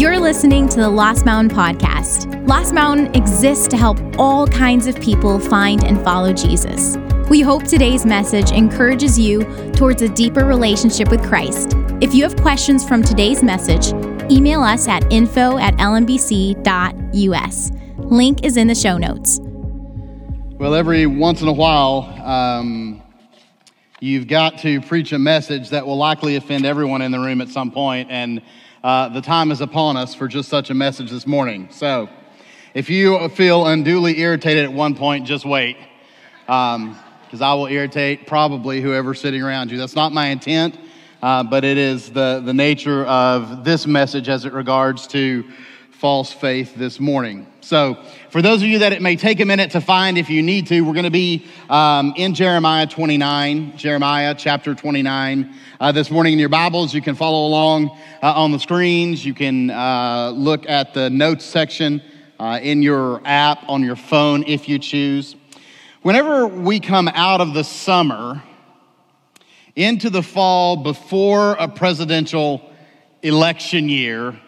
You're listening to the Lost Mountain Podcast. Lost Mountain exists to help all kinds of people find and follow Jesus. We hope today's message encourages you towards a deeper relationship with Christ. If you have questions from today's message, email us at info at lmbc.us. Link is in the show notes. Well, every once in a while, um, you've got to preach a message that will likely offend everyone in the room at some point, and uh, the time is upon us for just such a message this morning. So, if you feel unduly irritated at one point, just wait, because um, I will irritate probably whoever's sitting around you. That's not my intent, uh, but it is the, the nature of this message as it regards to false faith this morning. So, for those of you that it may take a minute to find, if you need to, we're going to be um, in Jeremiah 29, Jeremiah chapter 29. Uh, this morning in your Bibles, you can follow along uh, on the screens. You can uh, look at the notes section uh, in your app on your phone if you choose. Whenever we come out of the summer into the fall before a presidential election year,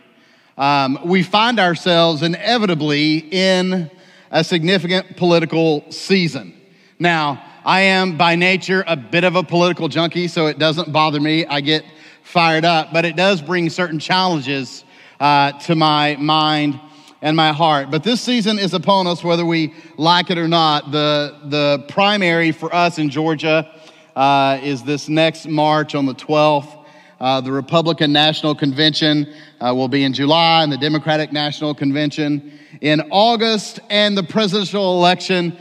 um, we find ourselves inevitably in a significant political season. Now, I am by nature a bit of a political junkie, so it doesn't bother me. I get fired up, but it does bring certain challenges uh, to my mind and my heart. But this season is upon us, whether we like it or not. The, the primary for us in Georgia uh, is this next March on the 12th. Uh, the Republican National Convention uh, will be in July, and the Democratic National Convention in August, and the presidential election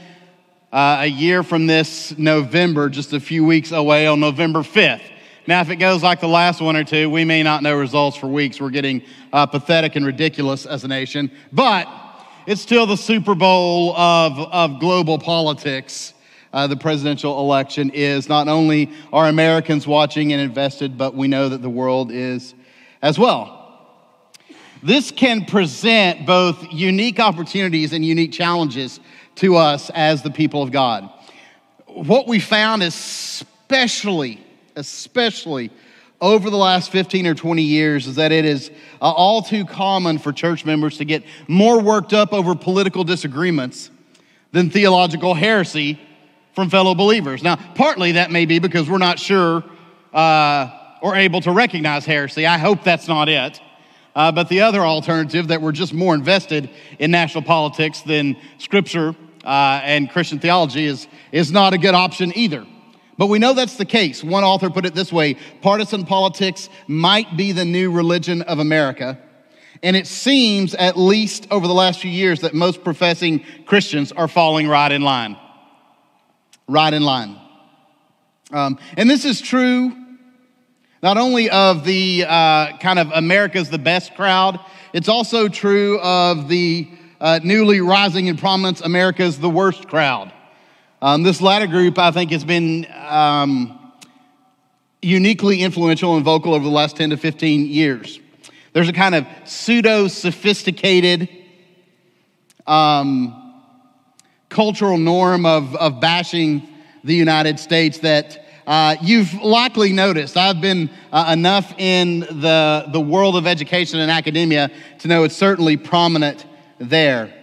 uh, a year from this November, just a few weeks away on November 5th. Now, if it goes like the last one or two, we may not know results for weeks. We're getting uh, pathetic and ridiculous as a nation, but it's still the Super Bowl of, of global politics uh, the presidential election is. Not only are Americans watching and invested, but we know that the world is as well. This can present both unique opportunities and unique challenges to us as the people of God. What we found, especially, especially over the last 15 or 20 years, is that it is uh, all too common for church members to get more worked up over political disagreements than theological heresy from fellow believers. Now, partly that may be because we're not sure uh, or able to recognize heresy. I hope that's not it. Uh, but the other alternative, that we're just more invested in national politics than Scripture uh, and Christian theology, is, is not a good option either. But we know that's the case. One author put it this way partisan politics might be the new religion of America. And it seems, at least over the last few years, that most professing Christians are falling right in line right in line. Um, and this is true not only of the uh, kind of America's the best crowd, it's also true of the uh, newly rising in prominence America's the worst crowd. Um, this latter group, I think, has been um, uniquely influential and vocal over the last 10 to 15 years. There's a kind of pseudo sophisticated um, cultural norm of, of bashing the United States that uh, you've likely noticed. I've been uh, enough in the, the world of education and academia to know it's certainly prominent there.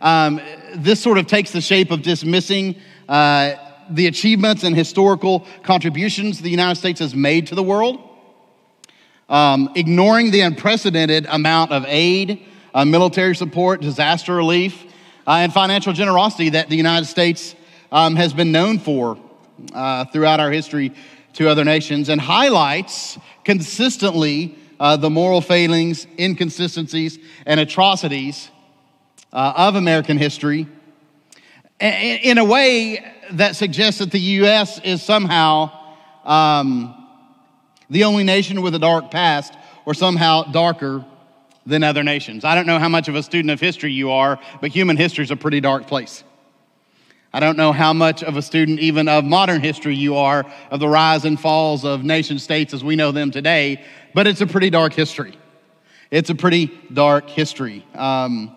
Um, this sort of takes the shape of dismissing uh, the achievements and historical contributions the United States has made to the world, um, ignoring the unprecedented amount of aid, uh, military support, disaster relief, uh, and financial generosity that the United States um, has been known for uh, throughout our history to other nations and highlights consistently uh, the moral failings, inconsistencies, and atrocities uh, of American history in a way that suggests that the U.S. is somehow um, the only nation with a dark past or somehow darker than other nations. I don't know how much of a student of history you are, but human history is a pretty dark place. I don't know how much of a student even of modern history you are of the rise and falls of nation states as we know them today, but it's a pretty dark history. It's a pretty dark history. Um,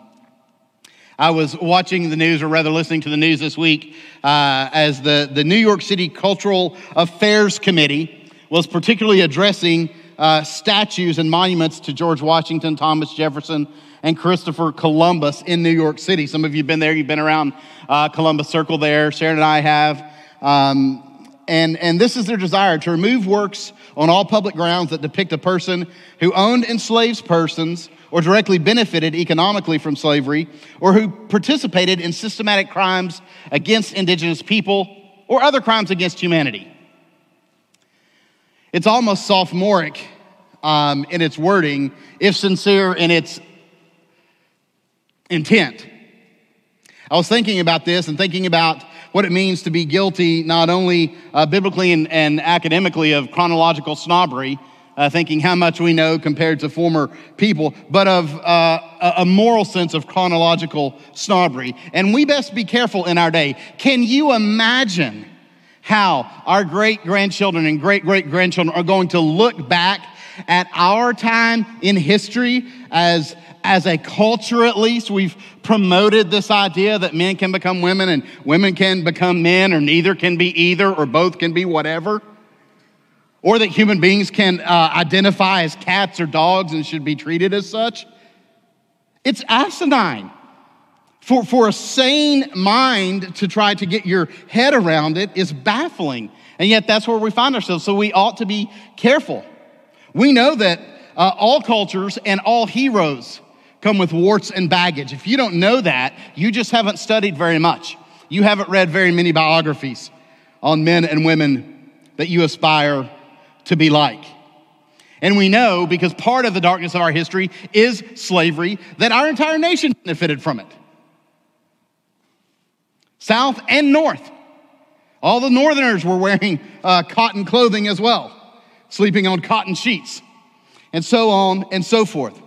I was watching the news, or rather listening to the news this week, uh, as the, the New York City Cultural Affairs Committee was particularly addressing uh, statues and monuments to George Washington, Thomas Jefferson, and Christopher Columbus in New York City. Some of you have been there, you've been around uh, Columbus Circle there. Sharon and I have. Um, and, and this is their desire to remove works on all public grounds that depict a person who owned enslaved persons or directly benefited economically from slavery or who participated in systematic crimes against indigenous people or other crimes against humanity. It's almost sophomoric um, in its wording, if sincere in its intent. I was thinking about this and thinking about what it means to be guilty, not only uh, biblically and, and, academically, of chronological snobbery, uh, thinking how much we know compared to former people, but of uh, a moral sense of chronological snobbery. And we best be careful in our day. Can you imagine how our great grandchildren and great great grandchildren are going to look back at our time in history as as a culture at least, we've promoted this idea that men can become women and women can become men, or neither can be either, or both can be whatever. Or that human beings can uh, identify as cats or dogs and should be treated as such. It's asinine. For, for a sane mind to try to get your head around it is baffling. And yet that's where we find ourselves. So we ought to be careful. We know that uh, all cultures and all heroes come with warts and baggage. If you don't know that, you just haven't studied very much. You haven't read very many biographies on men and women that you aspire to be like. And we know, because part of the darkness of our history is slavery, that our entire nation benefited from it. South and North. All the Northerners were wearing uh, cotton clothing as well, sleeping on cotton sheets, and so on and so forth.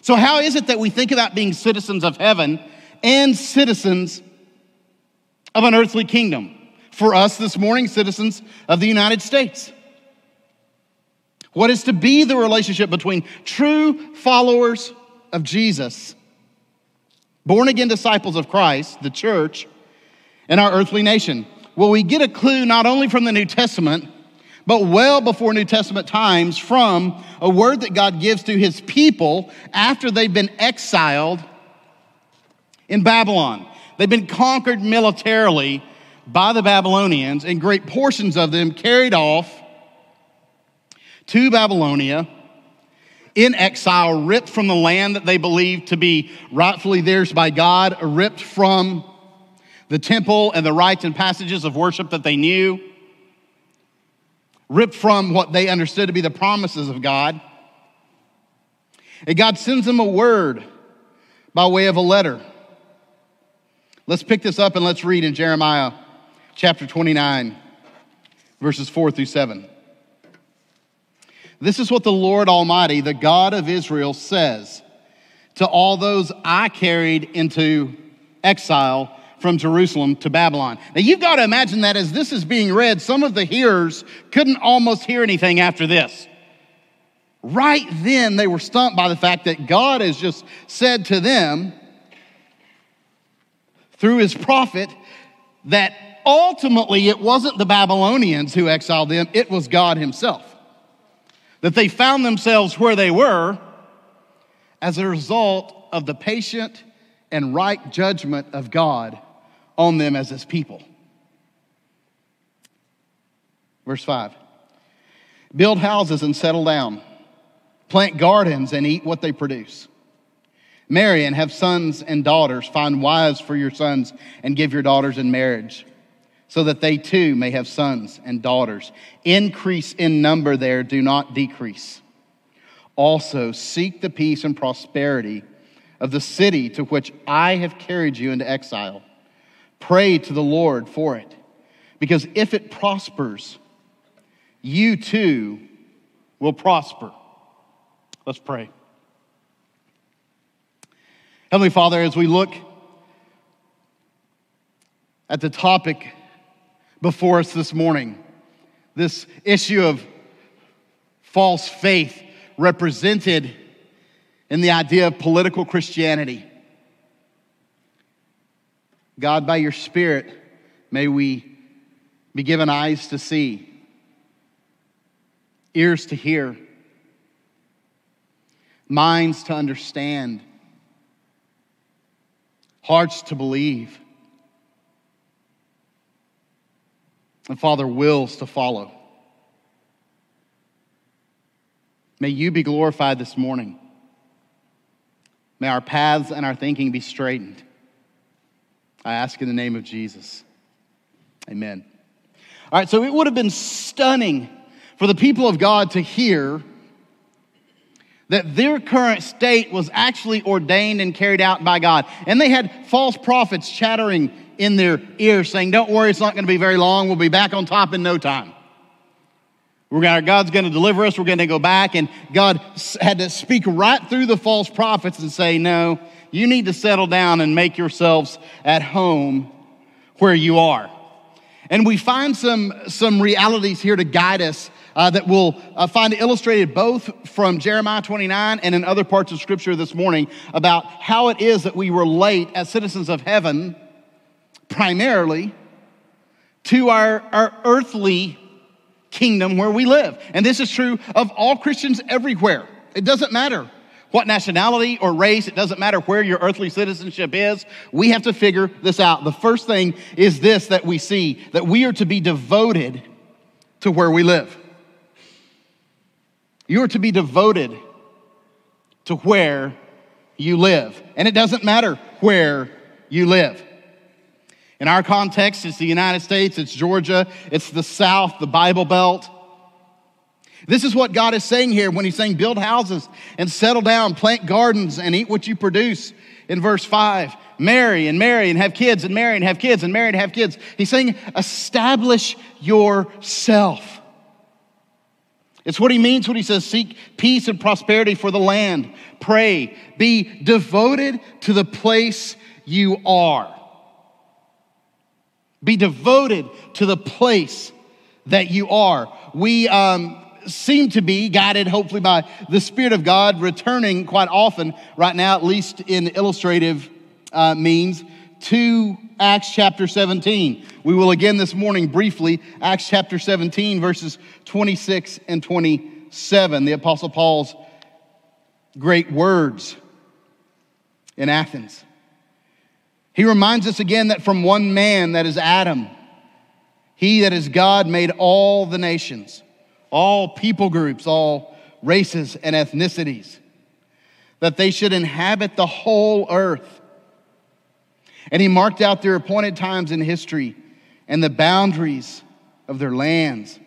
So, how is it that we think about being citizens of heaven and citizens of an earthly kingdom? For us this morning, citizens of the United States. What is to be the relationship between true followers of Jesus, born again disciples of Christ, the church, and our earthly nation? Well, we get a clue not only from the New Testament, but well before New Testament times from a word that God gives to his people after they've been exiled in Babylon. They've been conquered militarily by the Babylonians, and great portions of them carried off to Babylonia in exile, ripped from the land that they believed to be rightfully theirs by God, ripped from the temple and the rites and passages of worship that they knew ripped from what they understood to be the promises of God. And God sends them a word by way of a letter. Let's pick this up and let's read in Jeremiah chapter 29, verses 4 through 7. This is what the Lord Almighty, the God of Israel, says to all those I carried into exile from Jerusalem to Babylon. Now you've got to imagine that as this is being read, some of the hearers couldn't almost hear anything after this. Right then, they were stumped by the fact that God has just said to them through his prophet that ultimately it wasn't the Babylonians who exiled them, it was God himself. That they found themselves where they were as a result of the patient and right judgment of God on them as his people. Verse 5 Build houses and settle down, plant gardens and eat what they produce. Marry and have sons and daughters. Find wives for your sons and give your daughters in marriage, so that they too may have sons and daughters. Increase in number there, do not decrease. Also, seek the peace and prosperity of the city to which I have carried you into exile. Pray to the Lord for it. Because if it prospers, you too will prosper. Let's pray. Heavenly Father, as we look at the topic before us this morning, this issue of false faith represented in the idea of political Christianity. God, by your Spirit, may we be given eyes to see, ears to hear, minds to understand, hearts to believe, and Father, wills to follow. May you be glorified this morning. May our paths and our thinking be straightened. I ask in the name of Jesus. Amen. All right, so it would have been stunning for the people of God to hear that their current state was actually ordained and carried out by God. And they had false prophets chattering in their ears saying, Don't worry, it's not going to be very long. We'll be back on top in no time. We're gonna, God's going to deliver us. We're going to go back. And God had to speak right through the false prophets and say, No, you need to settle down and make yourselves at home where you are. And we find some, some realities here to guide us uh, that we'll uh, find illustrated both from Jeremiah 29 and in other parts of Scripture this morning about how it is that we relate as citizens of heaven primarily to our, our earthly kingdom where we live. And this is true of all Christians everywhere. It doesn't matter what nationality or race, it doesn't matter where your earthly citizenship is. We have to figure this out. The first thing is this that we see that we are to be devoted to where we live. You are to be devoted to where you live. And it doesn't matter where you live. In our context, it's the United States, it's Georgia, it's the South, the Bible Belt. This is what God is saying here when He's saying, build houses and settle down, plant gardens and eat what you produce. In verse 5, marry and marry and have kids and marry and have kids and marry and have kids. He's saying, establish yourself. It's what he means when he says, seek peace and prosperity for the land. Pray. Be devoted to the place you are. Be devoted to the place that you are. We, um, seem to be guided, hopefully, by the Spirit of God, returning quite often, right now, at least in illustrative uh, means, to Acts chapter 17. We will again this morning briefly, Acts chapter 17, verses 26 and 27, the Apostle Paul's great words in Athens. He reminds us again that from one man, that is Adam, he that is God made all the nations all people groups, all races and ethnicities, that they should inhabit the whole earth. And he marked out their appointed times in history and the boundaries of their lands.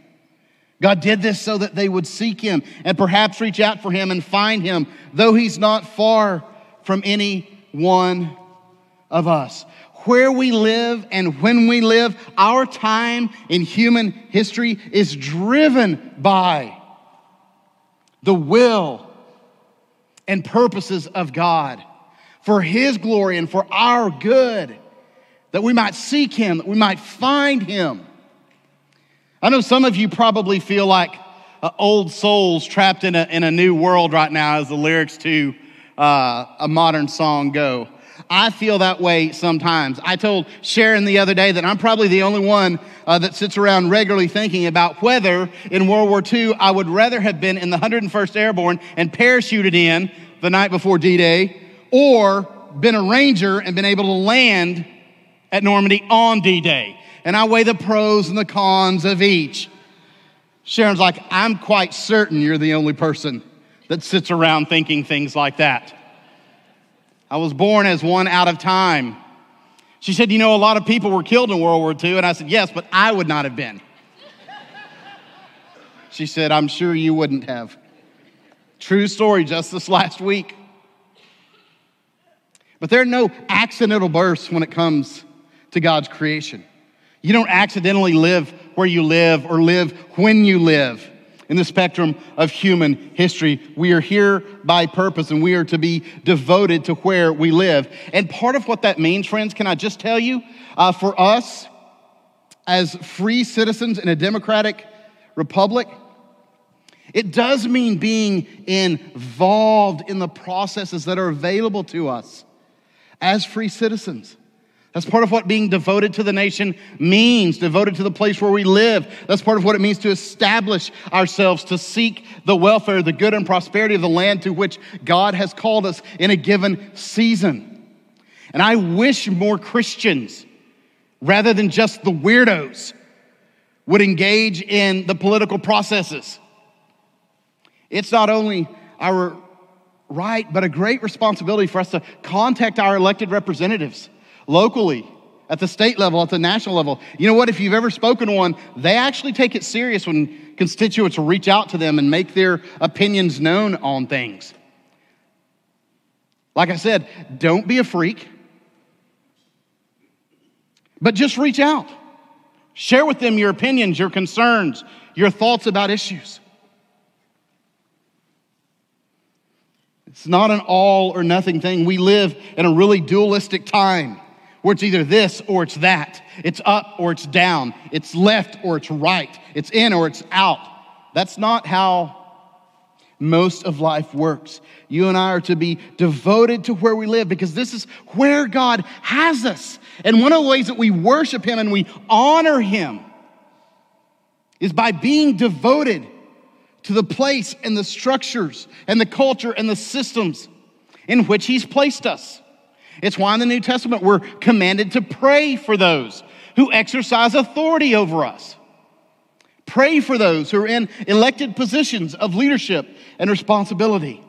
God did this so that they would seek him and perhaps reach out for him and find him, though he's not far from any one of us where we live and when we live, our time in human history is driven by the will and purposes of God for His glory and for our good, that we might seek Him, that we might find Him. I know some of you probably feel like uh, old souls trapped in a, in a new world right now, as the lyrics to uh, a modern song go. I feel that way sometimes. I told Sharon the other day that I'm probably the only one uh, that sits around regularly thinking about whether in World War II I would rather have been in the 101st Airborne and parachuted in the night before D Day or been a ranger and been able to land at Normandy on D Day. And I weigh the pros and the cons of each. Sharon's like, I'm quite certain you're the only person that sits around thinking things like that. I was born as one out of time. She said, You know, a lot of people were killed in World War II. And I said, Yes, but I would not have been. she said, I'm sure you wouldn't have. True story, just this last week. But there are no accidental births when it comes to God's creation. You don't accidentally live where you live or live when you live in the spectrum of human history. We are here by purpose and we are to be devoted to where we live. And part of what that means, friends, can I just tell you, uh, for us as free citizens in a democratic republic, it does mean being involved in the processes that are available to us as free citizens. That's part of what being devoted to the nation means, devoted to the place where we live. That's part of what it means to establish ourselves, to seek the welfare, the good and prosperity of the land to which God has called us in a given season. And I wish more Christians, rather than just the weirdos, would engage in the political processes. It's not only our right, but a great responsibility for us to contact our elected representatives locally, at the state level, at the national level. You know what? If you've ever spoken to one, they actually take it serious when constituents reach out to them and make their opinions known on things. Like I said, don't be a freak, but just reach out. Share with them your opinions, your concerns, your thoughts about issues. It's not an all or nothing thing. We live in a really dualistic time where it's either this or it's that. It's up or it's down. It's left or it's right. It's in or it's out. That's not how most of life works. You and I are to be devoted to where we live because this is where God has us. And one of the ways that we worship Him and we honor Him is by being devoted to the place and the structures and the culture and the systems in which He's placed us. It's why in the New Testament we're commanded to pray for those who exercise authority over us. Pray for those who are in elected positions of leadership and responsibility.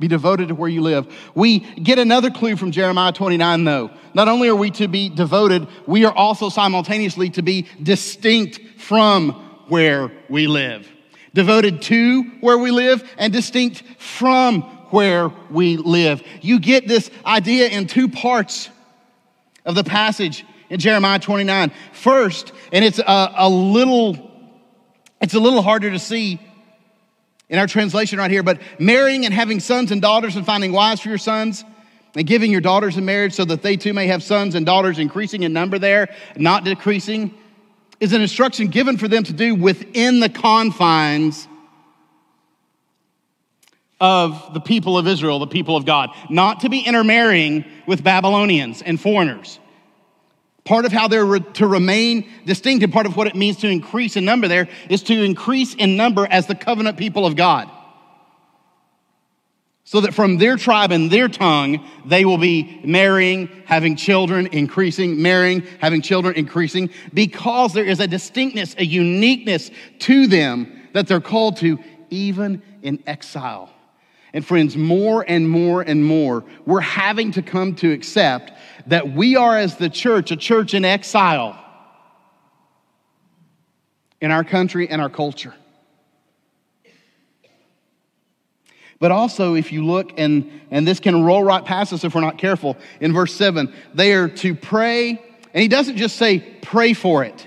Be devoted to where you live. We get another clue from Jeremiah 29, though. Not only are we to be devoted, we are also simultaneously to be distinct from where we live devoted to where we live and distinct from where we live. You get this idea in two parts of the passage in Jeremiah 29. First, and it's a, a little it's a little harder to see in our translation right here, but marrying and having sons and daughters and finding wives for your sons and giving your daughters in marriage so that they too may have sons and daughters increasing in number there, not decreasing is an instruction given for them to do within the confines of the people of Israel, the people of God, not to be intermarrying with Babylonians and foreigners. Part of how they're re- to remain distinct and part of what it means to increase in number there is to increase in number as the covenant people of God so that from their tribe and their tongue, they will be marrying, having children, increasing, marrying, having children, increasing, because there is a distinctness, a uniqueness to them that they're called to even in exile. And friends, more and more and more, we're having to come to accept that we are, as the church, a church in exile in our country and our culture. But also, if you look, and, and this can roll right past us if we're not careful, in verse 7, they are to pray, and he doesn't just say, pray for it.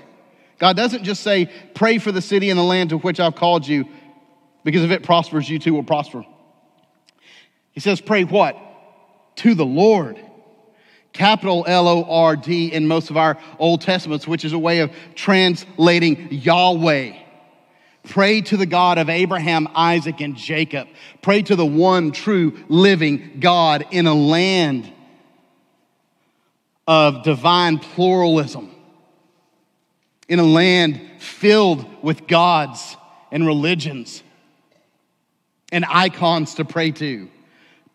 God doesn't just say, pray for the city and the land to which I've called you, because if it prospers, you too will prosper. He says, pray what? To the Lord. Capital L O R D in most of our Old Testaments, which is a way of translating Yahweh. Pray to the God of Abraham, Isaac, and Jacob. Pray to the one true living God in a land of divine pluralism, in a land filled with gods and religions and icons to pray to.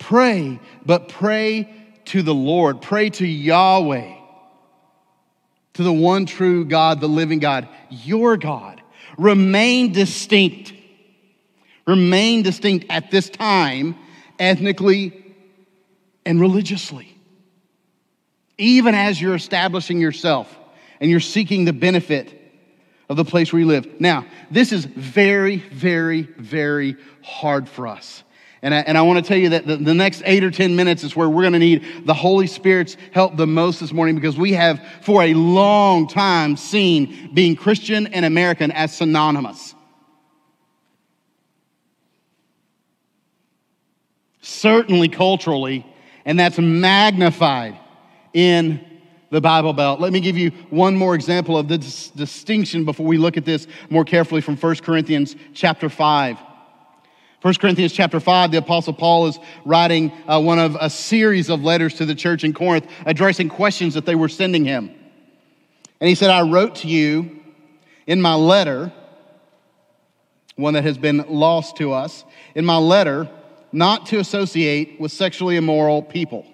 Pray, but pray to the Lord. Pray to Yahweh, to the one true God, the living God, your God. Remain distinct. Remain distinct at this time, ethnically and religiously. Even as you're establishing yourself and you're seeking the benefit of the place where you live. Now, this is very, very, very hard for us. And I, and I want to tell you that the, the next eight or 10 minutes is where we're going to need the Holy Spirit's help the most this morning because we have for a long time seen being Christian and American as synonymous. Certainly culturally, and that's magnified in the Bible Belt. Let me give you one more example of the dis- distinction before we look at this more carefully from 1 Corinthians chapter 5. 1 Corinthians chapter 5, the Apostle Paul is writing uh, one of a series of letters to the church in Corinth, addressing questions that they were sending him. And he said, I wrote to you in my letter, one that has been lost to us, in my letter, not to associate with sexually immoral people.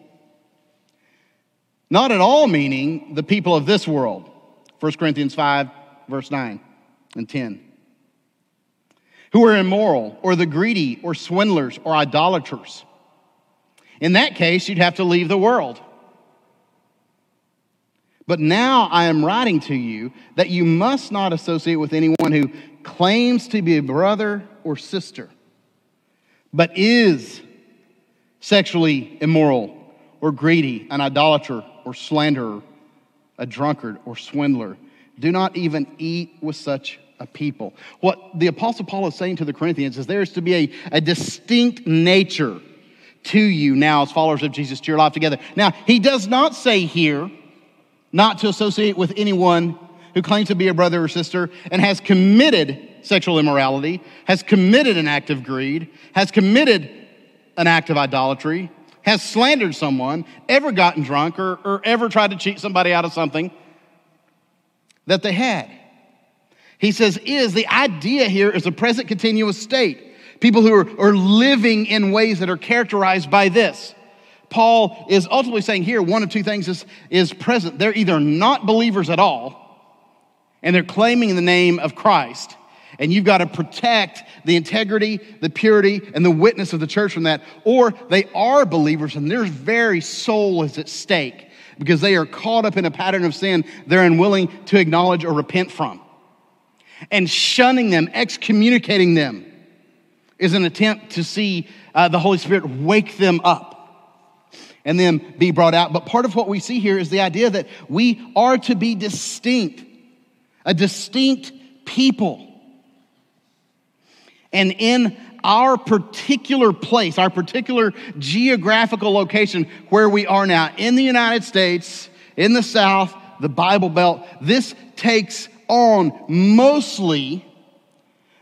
Not at all meaning the people of this world. 1 Corinthians 5, verse 9 and 10 who are immoral, or the greedy, or swindlers, or idolaters. In that case, you'd have to leave the world. But now I am writing to you that you must not associate with anyone who claims to be a brother or sister, but is sexually immoral, or greedy, an idolater, or slanderer, a drunkard, or swindler. Do not even eat with such a people. What the Apostle Paul is saying to the Corinthians is there is to be a, a distinct nature to you now as followers of Jesus to your life together. Now, he does not say here not to associate with anyone who claims to be a brother or sister and has committed sexual immorality, has committed an act of greed, has committed an act of idolatry, has slandered someone, ever gotten drunk, or, or ever tried to cheat somebody out of something that they had. He says, is the idea here is a present continuous state. People who are, are living in ways that are characterized by this. Paul is ultimately saying here one of two things is, is present. They're either not believers at all, and they're claiming the name of Christ, and you've got to protect the integrity, the purity, and the witness of the church from that, or they are believers and their very soul is at stake because they are caught up in a pattern of sin they're unwilling to acknowledge or repent from and shunning them, excommunicating them, is an attempt to see uh, the Holy Spirit wake them up and then be brought out. But part of what we see here is the idea that we are to be distinct, a distinct people. And in our particular place, our particular geographical location where we are now in the United States, in the South, the Bible Belt, this takes on mostly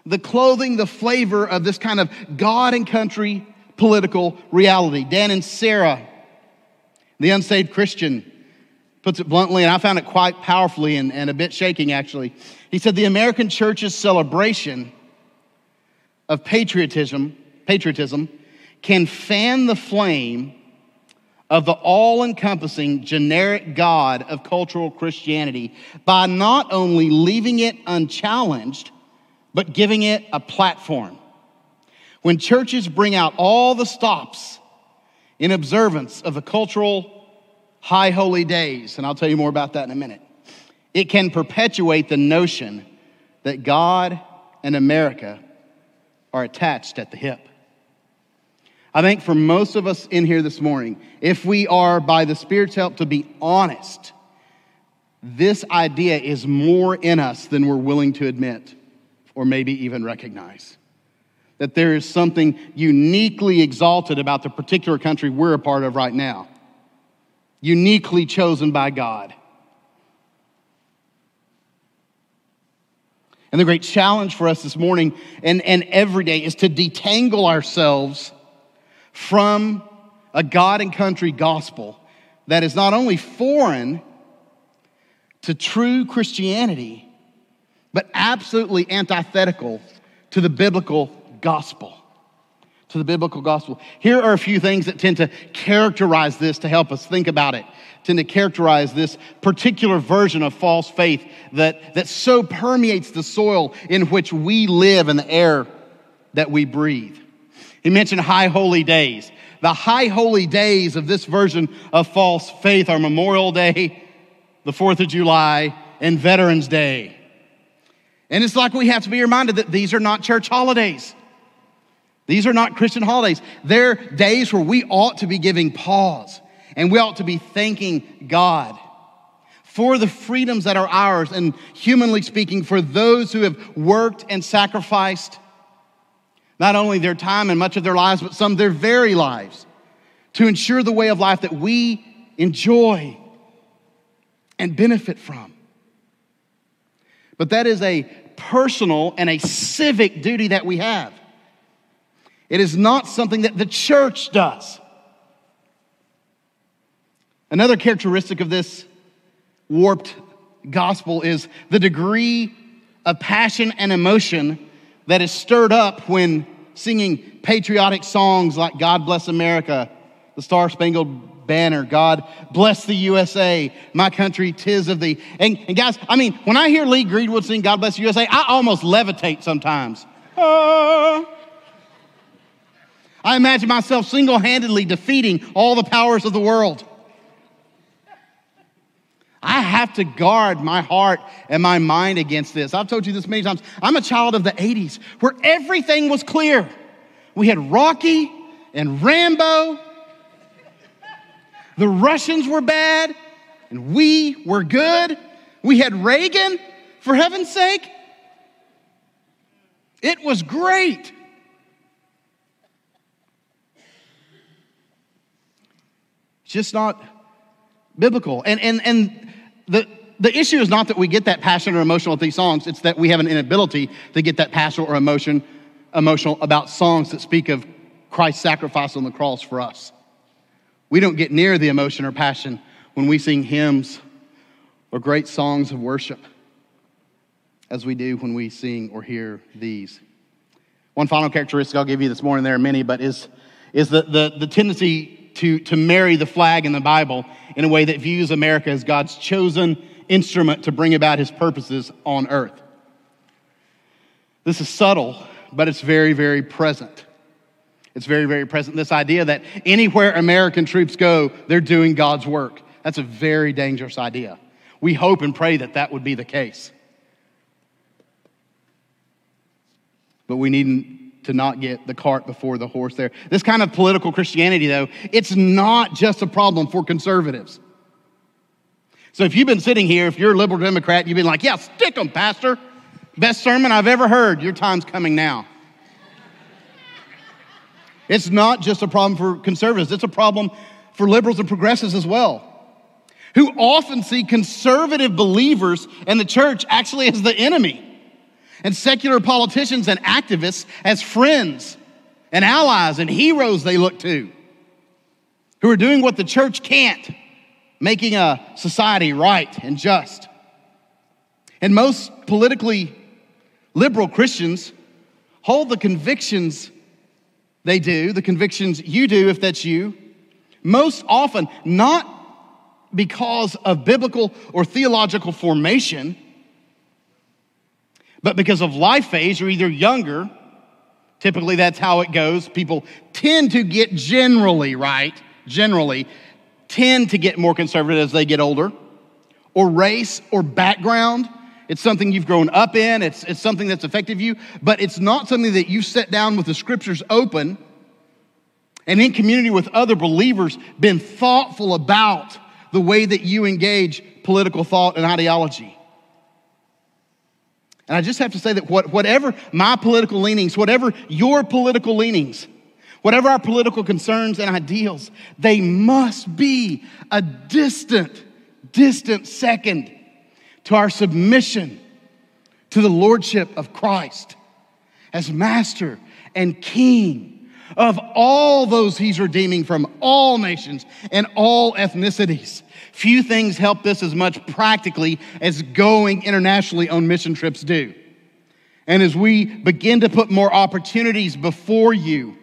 the clothing, the flavor of this kind of God and country political reality. Dean Inserra, the unsaved Christian, puts it bluntly, and I found it quite powerfully and, and a bit shaking actually. He said, The American church's celebration of patriotism, patriotism can fan the flame of the all encompassing generic God of cultural Christianity by not only leaving it unchallenged, but giving it a platform. When churches bring out all the stops in observance of the cultural high holy days, and I'll tell you more about that in a minute, it can perpetuate the notion that God and America are attached at the hip. I think for most of us in here this morning, if we are, by the Spirit's help, to be honest, this idea is more in us than we're willing to admit or maybe even recognize. That there is something uniquely exalted about the particular country we're a part of right now, uniquely chosen by God. And the great challenge for us this morning and, and every day is to detangle ourselves from a God and country gospel that is not only foreign to true Christianity, but absolutely antithetical to the biblical gospel. To the biblical gospel. Here are a few things that tend to characterize this to help us think about it, tend to characterize this particular version of false faith that, that so permeates the soil in which we live and the air that we breathe. He mentioned high holy days. The high holy days of this version of false faith are Memorial Day, the 4th of July, and Veterans Day. And it's like we have to be reminded that these are not church holidays. These are not Christian holidays. They're days where we ought to be giving pause and we ought to be thanking God for the freedoms that are ours and humanly speaking, for those who have worked and sacrificed not only their time and much of their lives, but some their very lives to ensure the way of life that we enjoy and benefit from. But that is a personal and a civic duty that we have. It is not something that the church does. Another characteristic of this warped gospel is the degree of passion and emotion that is stirred up when singing patriotic songs like God Bless America, the Star Spangled Banner, God Bless the USA, My Country, Tis of Thee. And, and guys, I mean, when I hear Lee Greenwood sing God Bless the USA, I almost levitate sometimes. Uh, I imagine myself single handedly defeating all the powers of the world. I have to guard my heart and my mind against this. I've told you this many times. I'm a child of the 80s where everything was clear. We had Rocky and Rambo. The Russians were bad and we were good. We had Reagan, for heaven's sake. It was great. Just not biblical. And, and, and the, the issue is not that we get that passionate or emotional with these songs, it's that we have an inability to get that passionate or emotion, emotional about songs that speak of Christ's sacrifice on the cross for us. We don't get near the emotion or passion when we sing hymns or great songs of worship as we do when we sing or hear these. One final characteristic I'll give you this morning, there are many, but is, is the, the, the tendency to, to marry the flag in the Bible in a way that views America as God's chosen instrument to bring about his purposes on earth. This is subtle, but it's very, very present. It's very, very present. This idea that anywhere American troops go, they're doing God's work. That's a very dangerous idea. We hope and pray that that would be the case. But we need to not get the cart before the horse there. This kind of political Christianity, though, it's not just a problem for conservatives. So if you've been sitting here, if you're a liberal Democrat, you've been like, yeah, stick them, Pastor. Best sermon I've ever heard. Your time's coming now. It's not just a problem for conservatives, it's a problem for liberals and progressives as well, who often see conservative believers and the church actually as the enemy and secular politicians and activists as friends and allies and heroes they look to who are doing what the church can't, making a society right and just. And most politically liberal Christians hold the convictions they do, the convictions you do if that's you, most often not because of biblical or theological formation but because of life phase, you're either younger, typically that's how it goes. People tend to get generally, right? Generally, tend to get more conservative as they get older, or race or background. It's something you've grown up in, it's, it's something that's affected you, but it's not something that you sit down with the scriptures open and in community with other believers, been thoughtful about the way that you engage political thought and ideology. And I just have to say that what, whatever my political leanings, whatever your political leanings, whatever our political concerns and ideals, they must be a distant, distant second to our submission to the Lordship of Christ as Master and King of all those He's redeeming from all nations and all ethnicities. Few things help this as much practically as going internationally on mission trips do. And as we begin to put more opportunities before you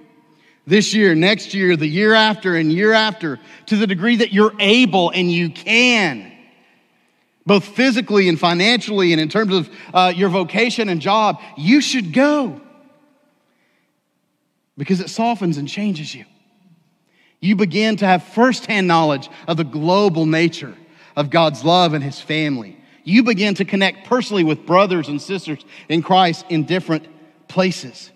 this year, next year, the year after, and year after, to the degree that you're able and you can, both physically and financially, and in terms of uh, your vocation and job, you should go because it softens and changes you you begin to have firsthand knowledge of the global nature of God's love and His family. You begin to connect personally with brothers and sisters in Christ in different places.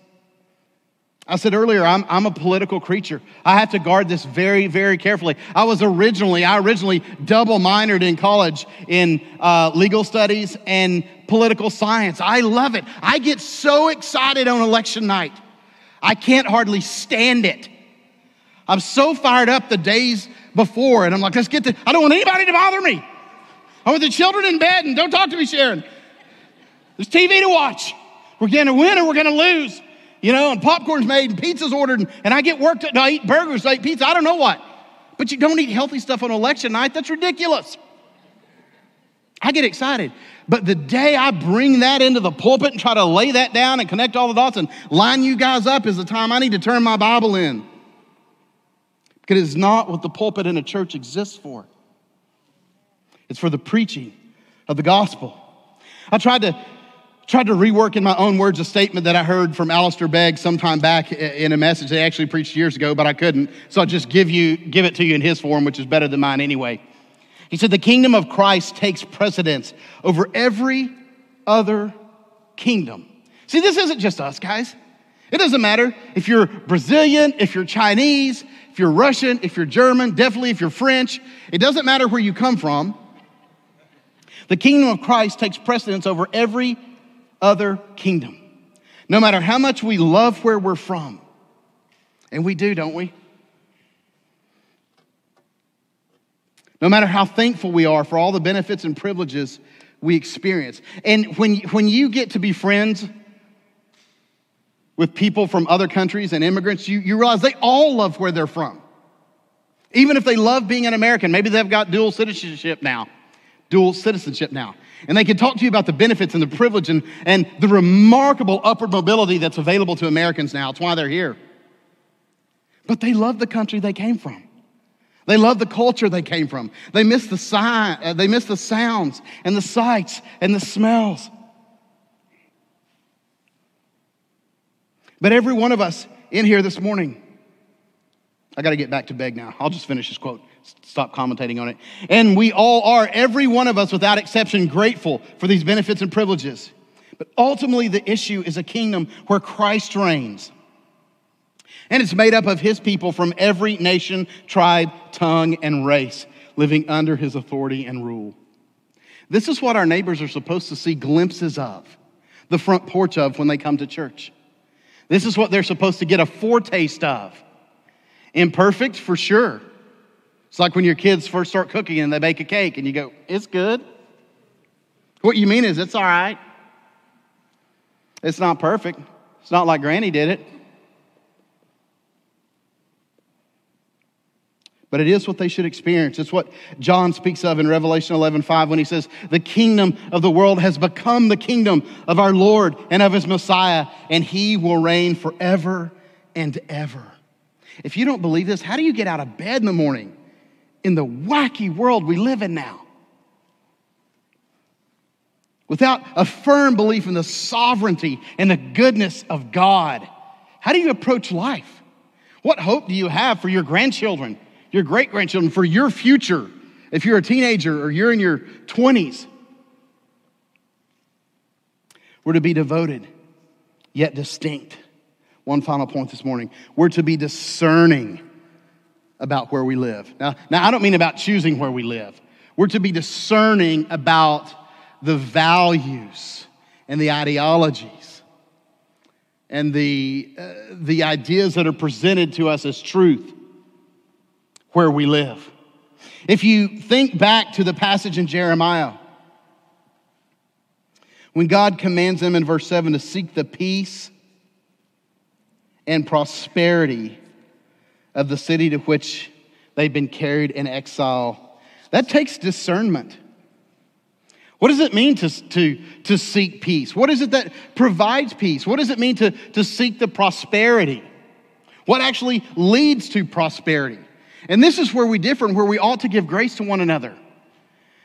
I said earlier, I'm, I'm a political creature. I have to guard this very, very carefully. I was originally, I originally double minored in college in uh, legal studies and political science. I love it. I get so excited on election night. I can't hardly stand it. I'm so fired up the days before, and I'm like, let's get the, I don't want anybody to bother me. I want the children in bed, and don't talk to me, Sharon. There's TV to watch. We're to win or we're to lose. you know, and popcorn's made and pizza's ordered, and, and I get worked. I eat burgers, I eat pizza, I don't know what. But you don't eat healthy stuff on election night. That's ridiculous. I get excited. But the day I bring that into the pulpit and try to lay that down and connect all the dots and line you guys up is the time I need to turn my Bible in. Because it's not what the pulpit in a church exists for. It's for the preaching of the gospel. I tried to tried to rework in my own words a statement that I heard from Alistair Begg sometime back in a message they actually preached years ago, but I couldn't. So I'll just give you give it to you in his form, which is better than mine anyway. He said, The kingdom of Christ takes precedence over every other kingdom. See, this isn't just us, guys. It doesn't matter if you're Brazilian, if you're Chinese, if you're Russian, if you're German, definitely if you're French. It doesn't matter where you come from. The kingdom of Christ takes precedence over every other kingdom. No matter how much we love where we're from. And we do, don't we? No matter how thankful we are for all the benefits and privileges we experience. And when, when you get to be friends with people from other countries and immigrants, you, you realize they all love where they're from. Even if they love being an American, maybe they've got dual citizenship now, dual citizenship now. And they can talk to you about the benefits and the privilege and, and the remarkable upward mobility that's available to Americans now. It's why they're here. But they love the country they came from. They love the culture they came from. They miss the sign, uh, they miss the sounds and the sights and the smells. But every one of us in here this morning, I got to get back to Beg now. I'll just finish this quote. Stop commentating on it. And we all are, every one of us without exception, grateful for these benefits and privileges. But ultimately, the issue is a kingdom where Christ reigns. And it's made up of his people from every nation, tribe, tongue, and race living under his authority and rule. This is what our neighbors are supposed to see glimpses of, the front porch of when they come to church. This is what they're supposed to get a foretaste of. Imperfect, for sure. It's like when your kids first start cooking and they bake a cake and you go, it's good. What you mean is, it's all right. It's not perfect. It's not like Granny did it. But it is what they should experience. It's what John speaks of in Revelation 11 5 when he says, The kingdom of the world has become the kingdom of our Lord and of his Messiah, and he will reign forever and ever. If you don't believe this, how do you get out of bed in the morning in the wacky world we live in now? Without a firm belief in the sovereignty and the goodness of God, how do you approach life? What hope do you have for your grandchildren? Your great grandchildren, for your future, if you're a teenager or you're in your 20s. We're to be devoted, yet distinct. One final point this morning. We're to be discerning about where we live. Now, now I don't mean about choosing where we live. We're to be discerning about the values and the ideologies and the, uh, the ideas that are presented to us as truth where we live. If you think back to the passage in Jeremiah, when God commands them in verse 7 to seek the peace and prosperity of the city to which they've been carried in exile, that takes discernment. What does it mean to, to, to seek peace? What is it that provides peace? What does it mean to, to seek the prosperity? What actually leads to prosperity? And this is where we differ and where we ought to give grace to one another.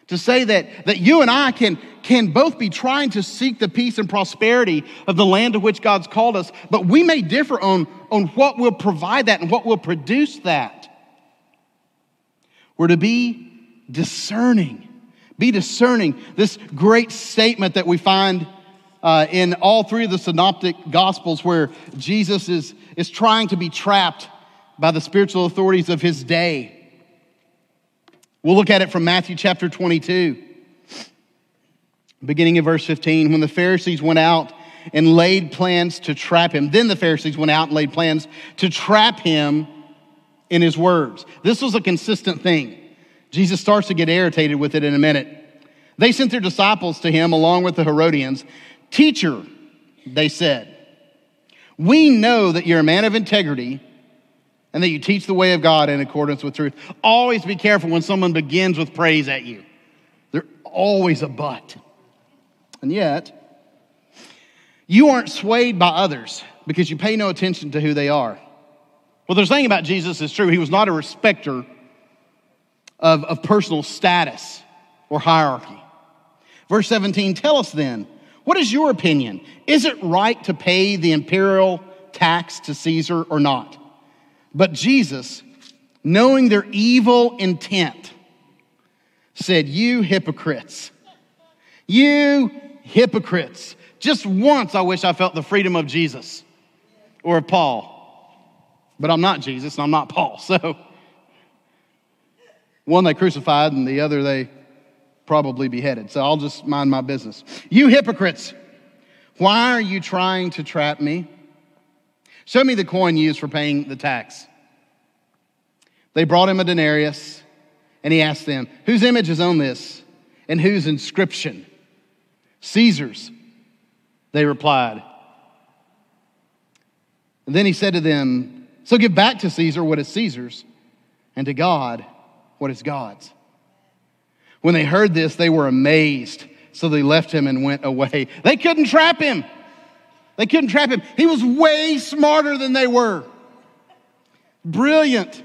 To say that, that you and I can, can both be trying to seek the peace and prosperity of the land to which God's called us, but we may differ on, on what will provide that and what will produce that. We're to be discerning. Be discerning. This great statement that we find uh, in all three of the synoptic gospels where Jesus is, is trying to be trapped by the spiritual authorities of his day. We'll look at it from Matthew chapter 22, beginning in verse 15. When the Pharisees went out and laid plans to trap him, then the Pharisees went out and laid plans to trap him in his words. This was a consistent thing. Jesus starts to get irritated with it in a minute. They sent their disciples to him along with the Herodians. Teacher, they said, We know that you're a man of integrity and that you teach the way of God in accordance with truth. Always be careful when someone begins with praise at you. They're always a but. And yet, you aren't swayed by others because you pay no attention to who they are. What they're saying about Jesus is true. He was not a respecter of, of personal status or hierarchy. Verse 17, tell us then, what is your opinion? Is it right to pay the imperial tax to Caesar or not? But Jesus, knowing their evil intent, said, You hypocrites, you hypocrites. Just once I wish I felt the freedom of Jesus or of Paul. But I'm not Jesus and I'm not Paul. So one they crucified and the other they probably beheaded. So I'll just mind my business. You hypocrites, why are you trying to trap me? Show me the coin used for paying the tax. They brought him a denarius and he asked them, Whose image is on this and whose inscription? Caesar's, they replied. And then he said to them, So give back to Caesar what is Caesar's, and to God what is God's. When they heard this, they were amazed. So they left him and went away. They couldn't trap him. They couldn't trap him. He was way smarter than they were. Brilliant.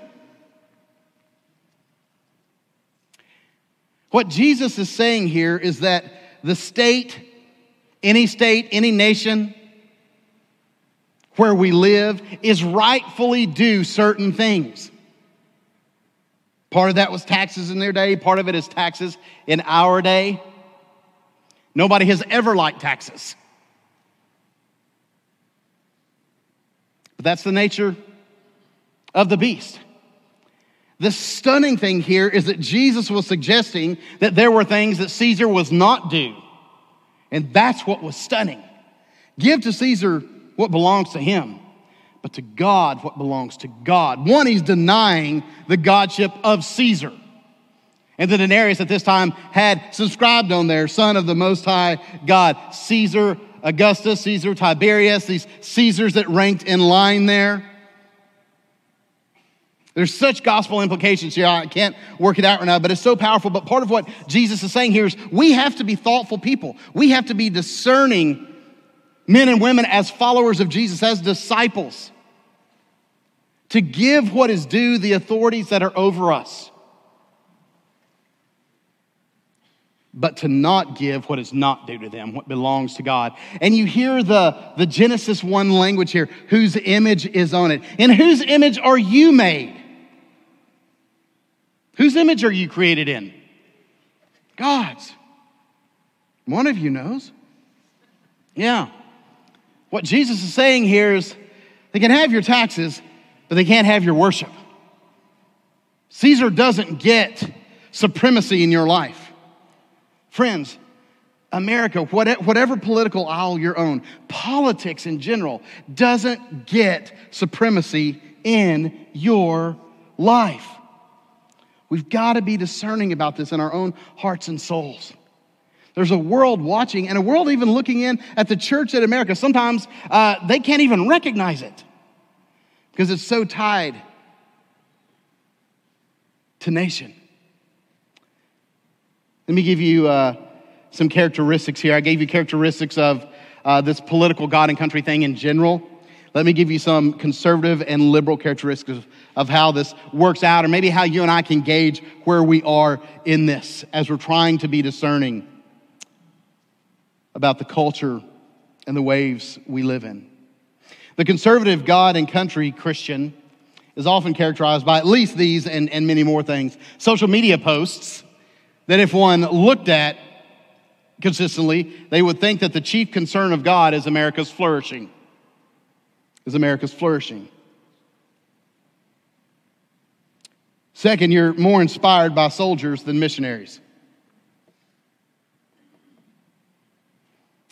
What Jesus is saying here is that the state, any state, any nation where we live, is rightfully due certain things. Part of that was taxes in their day, part of it is taxes in our day. Nobody has ever liked taxes. But that's the nature of the beast. The stunning thing here is that Jesus was suggesting that there were things that Caesar was not due. And that's what was stunning. Give to Caesar what belongs to him, but to God what belongs to God. One, he's denying the godship of Caesar. And the denarius at this time had subscribed on there, son of the Most High God. Caesar Augustus, Caesar Tiberius, these Caesars that ranked in line there. There's such gospel implications here. I can't work it out right now, but it's so powerful. But part of what Jesus is saying here is we have to be thoughtful people. We have to be discerning men and women as followers of Jesus, as disciples, to give what is due the authorities that are over us, but to not give what is not due to them, what belongs to God. And you hear the, the Genesis 1 language here whose image is on it. In whose image are you made? Whose image are you created in? God's. One of you knows. Yeah. What Jesus is saying here is they can have your taxes, but they can't have your worship. Caesar doesn't get supremacy in your life. Friends, America, whatever political aisle you're on, politics in general doesn't get supremacy in your life. We've got to be discerning about this in our own hearts and souls. There's a world watching and a world even looking in at the church in America. Sometimes uh, they can't even recognize it because it's so tied to nation. Let me give you uh, some characteristics here. I gave you characteristics of uh, this political God and country thing in general. Let me give you some conservative and liberal characteristics of how this works out, or maybe how you and I can gauge where we are in this as we're trying to be discerning about the culture and the waves we live in. The conservative God and country Christian is often characterized by at least these and, and many more things social media posts that, if one looked at consistently, they would think that the chief concern of God is America's flourishing is America's flourishing. Second, you're more inspired by soldiers than missionaries.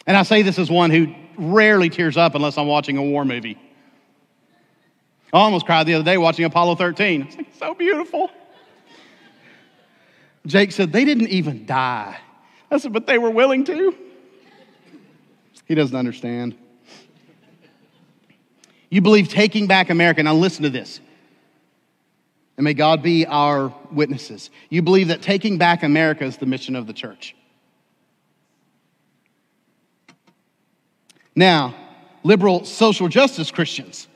And I say this as one who rarely tears up unless I'm watching a war movie. I almost cried the other day watching Apollo 13. It's like, so beautiful. Jake said, they didn't even die. I said, but they were willing to. He doesn't understand. You believe taking back America. Now, listen to this. And may God be our witnesses. You believe that taking back America is the mission of the church. Now, liberal social justice Christians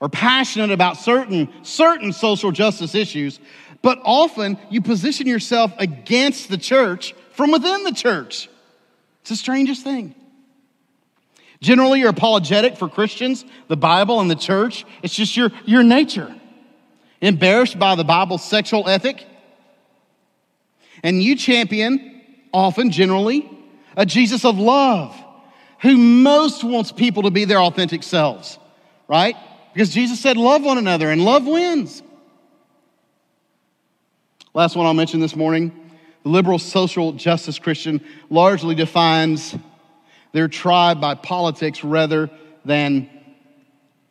are passionate about certain, certain social justice issues, but often you position yourself against the church from within the church. It's the strangest thing. Generally, you're apologetic for Christians, the Bible, and the church. It's just your, your nature. Embarrassed by the Bible's sexual ethic. And you champion, often, generally, a Jesus of love who most wants people to be their authentic selves, right? Because Jesus said, Love one another, and love wins. Last one I'll mention this morning the liberal social justice Christian largely defines their tribe by politics rather than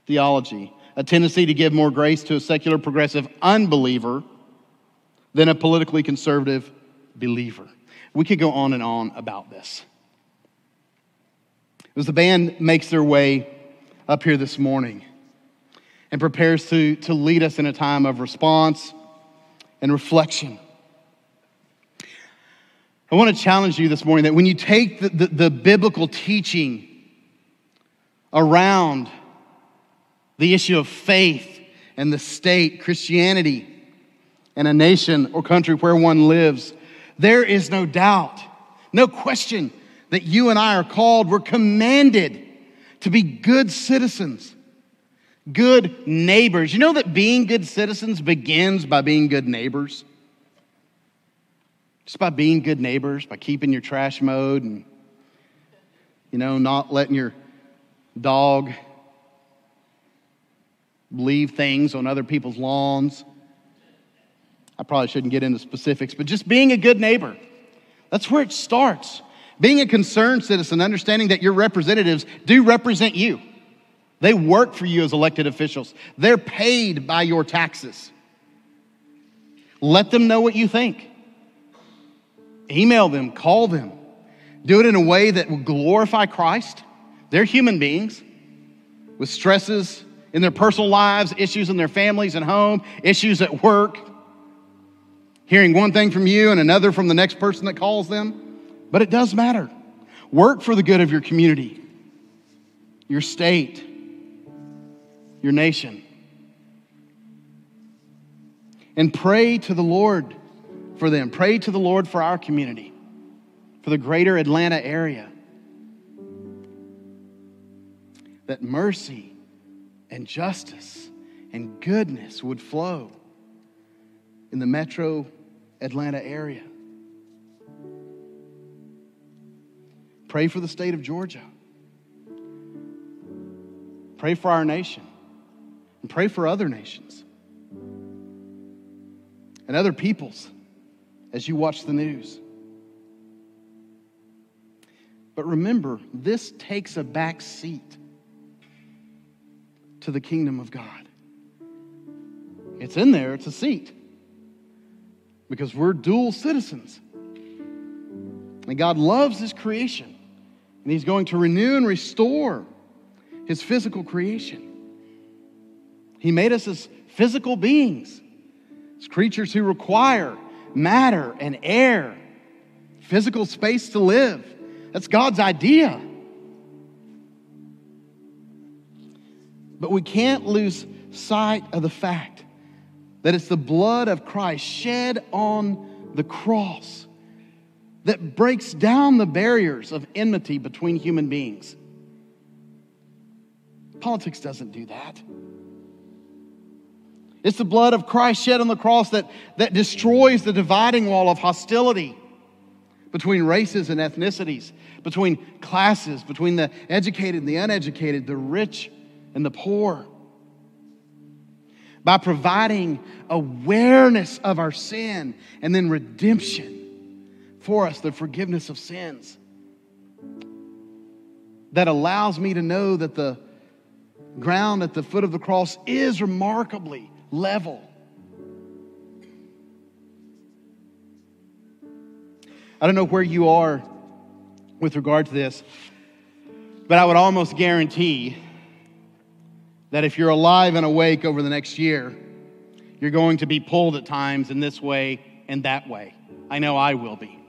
theology, a tendency to give more grace to a secular progressive unbeliever than a politically conservative believer. We could go on and on about this. As the band makes their way up here this morning and prepares to, to lead us in a time of response and reflection, I want to challenge you this morning that when you take the, the, the biblical teaching around the issue of faith and the state, Christianity, and a nation or country where one lives, there is no doubt, no question that you and I are called, we're commanded to be good citizens, good neighbors. You know that being good citizens begins by being good neighbors? Just by being good neighbors, by keeping your trash mowed and, you know, not letting your dog leave things on other people's lawns. I probably shouldn't get into specifics, but just being a good neighbor. That's where it starts. Being a concerned citizen, understanding that your representatives do represent you. They work for you as elected officials, they're paid by your taxes. Let them know what you think. Email them, call them. Do it in a way that will glorify Christ. They're human beings with stresses in their personal lives, issues in their families and home, issues at work, hearing one thing from you and another from the next person that calls them. But it does matter. Work for the good of your community, your state, your nation. And pray to the Lord for them. Pray to the Lord for our community, for the greater Atlanta area. That mercy and justice and goodness would flow in the metro Atlanta area. Pray for the state of Georgia. Pray for our nation. And pray for other nations and other peoples as you watch the news. But remember, this takes a back seat to the kingdom of God. It's in there, it's a seat. Because we're dual citizens. And God loves His creation. And he's going to renew and restore his physical creation. He made us as physical beings, as creatures who require matter and air, physical space to live. That's God's idea. But we can't lose sight of the fact that it's the blood of Christ shed on the cross that breaks down the barriers of enmity between human beings. Politics doesn't do that. It's the blood of Christ shed on the cross that, that destroys the dividing wall of hostility between races and ethnicities, between classes, between the educated and the uneducated, the rich and the poor. By providing awareness of our sin and then redemption for us the forgiveness of sins that allows me to know that the ground at the foot of the cross is remarkably level. I don't know where you are with regard to this, but I would almost guarantee that if you're alive and awake over the next year, you're going to be pulled at times in this way and that way. I know I will be.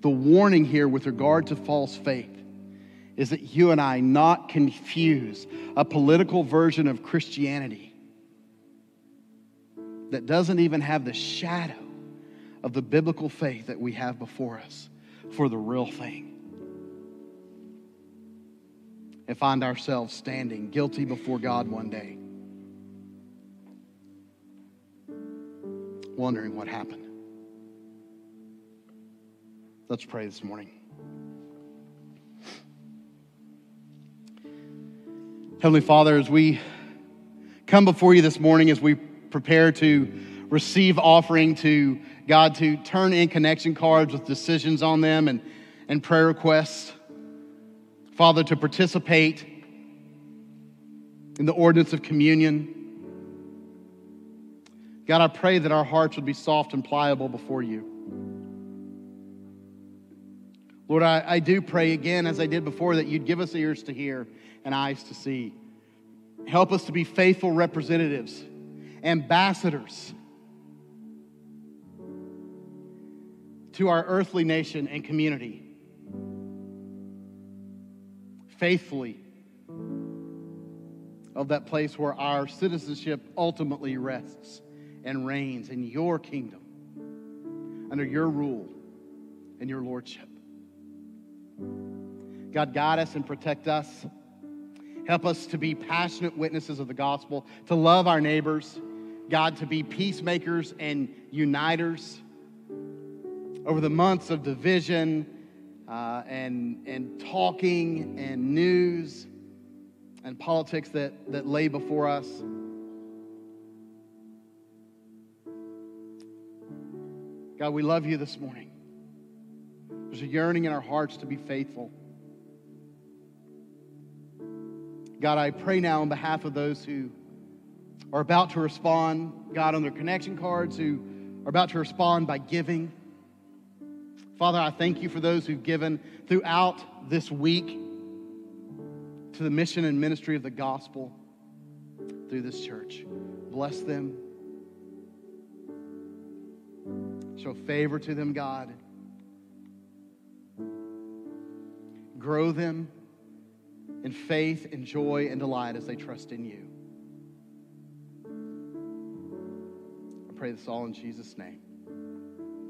The warning here with regard to false faith is that you and I not confuse a political version of Christianity that doesn't even have the shadow of the biblical faith that we have before us for the real thing. And find ourselves standing guilty before God one day, wondering what happened. Let's pray this morning. Heavenly Father, as we come before you this morning, as we prepare to receive offering, to God, to turn in connection cards with decisions on them and, and prayer requests, Father, to participate in the ordinance of communion. God, I pray that our hearts would be soft and pliable before you. Lord, I, I do pray again, as I did before, that you'd give us ears to hear and eyes to see. Help us to be faithful representatives, ambassadors to our earthly nation and community. Faithfully of that place where our citizenship ultimately rests and reigns in your kingdom, under your rule and your lordship. God, guide us and protect us. Help us to be passionate witnesses of the gospel, to love our neighbors, God, to be peacemakers and uniters. Over the months of division uh, and, and talking and news and politics that, that lay before us, God, we love you this morning. There's a yearning in our hearts to be faithful. God, I pray now on behalf of those who are about to respond, God, on their connection cards, who are about to respond by giving. Father, I thank you for those who've given throughout this week to the mission and ministry of the gospel through this church. Bless them. Show favor to them, God. Grow them in faith and joy and delight as they trust in you. Pray this all in Jesus' name.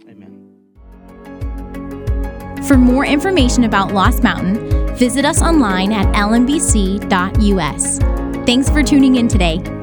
Amen. For more information about Lost Mountain, visit us online at lmbc.us. Thanks for tuning in today.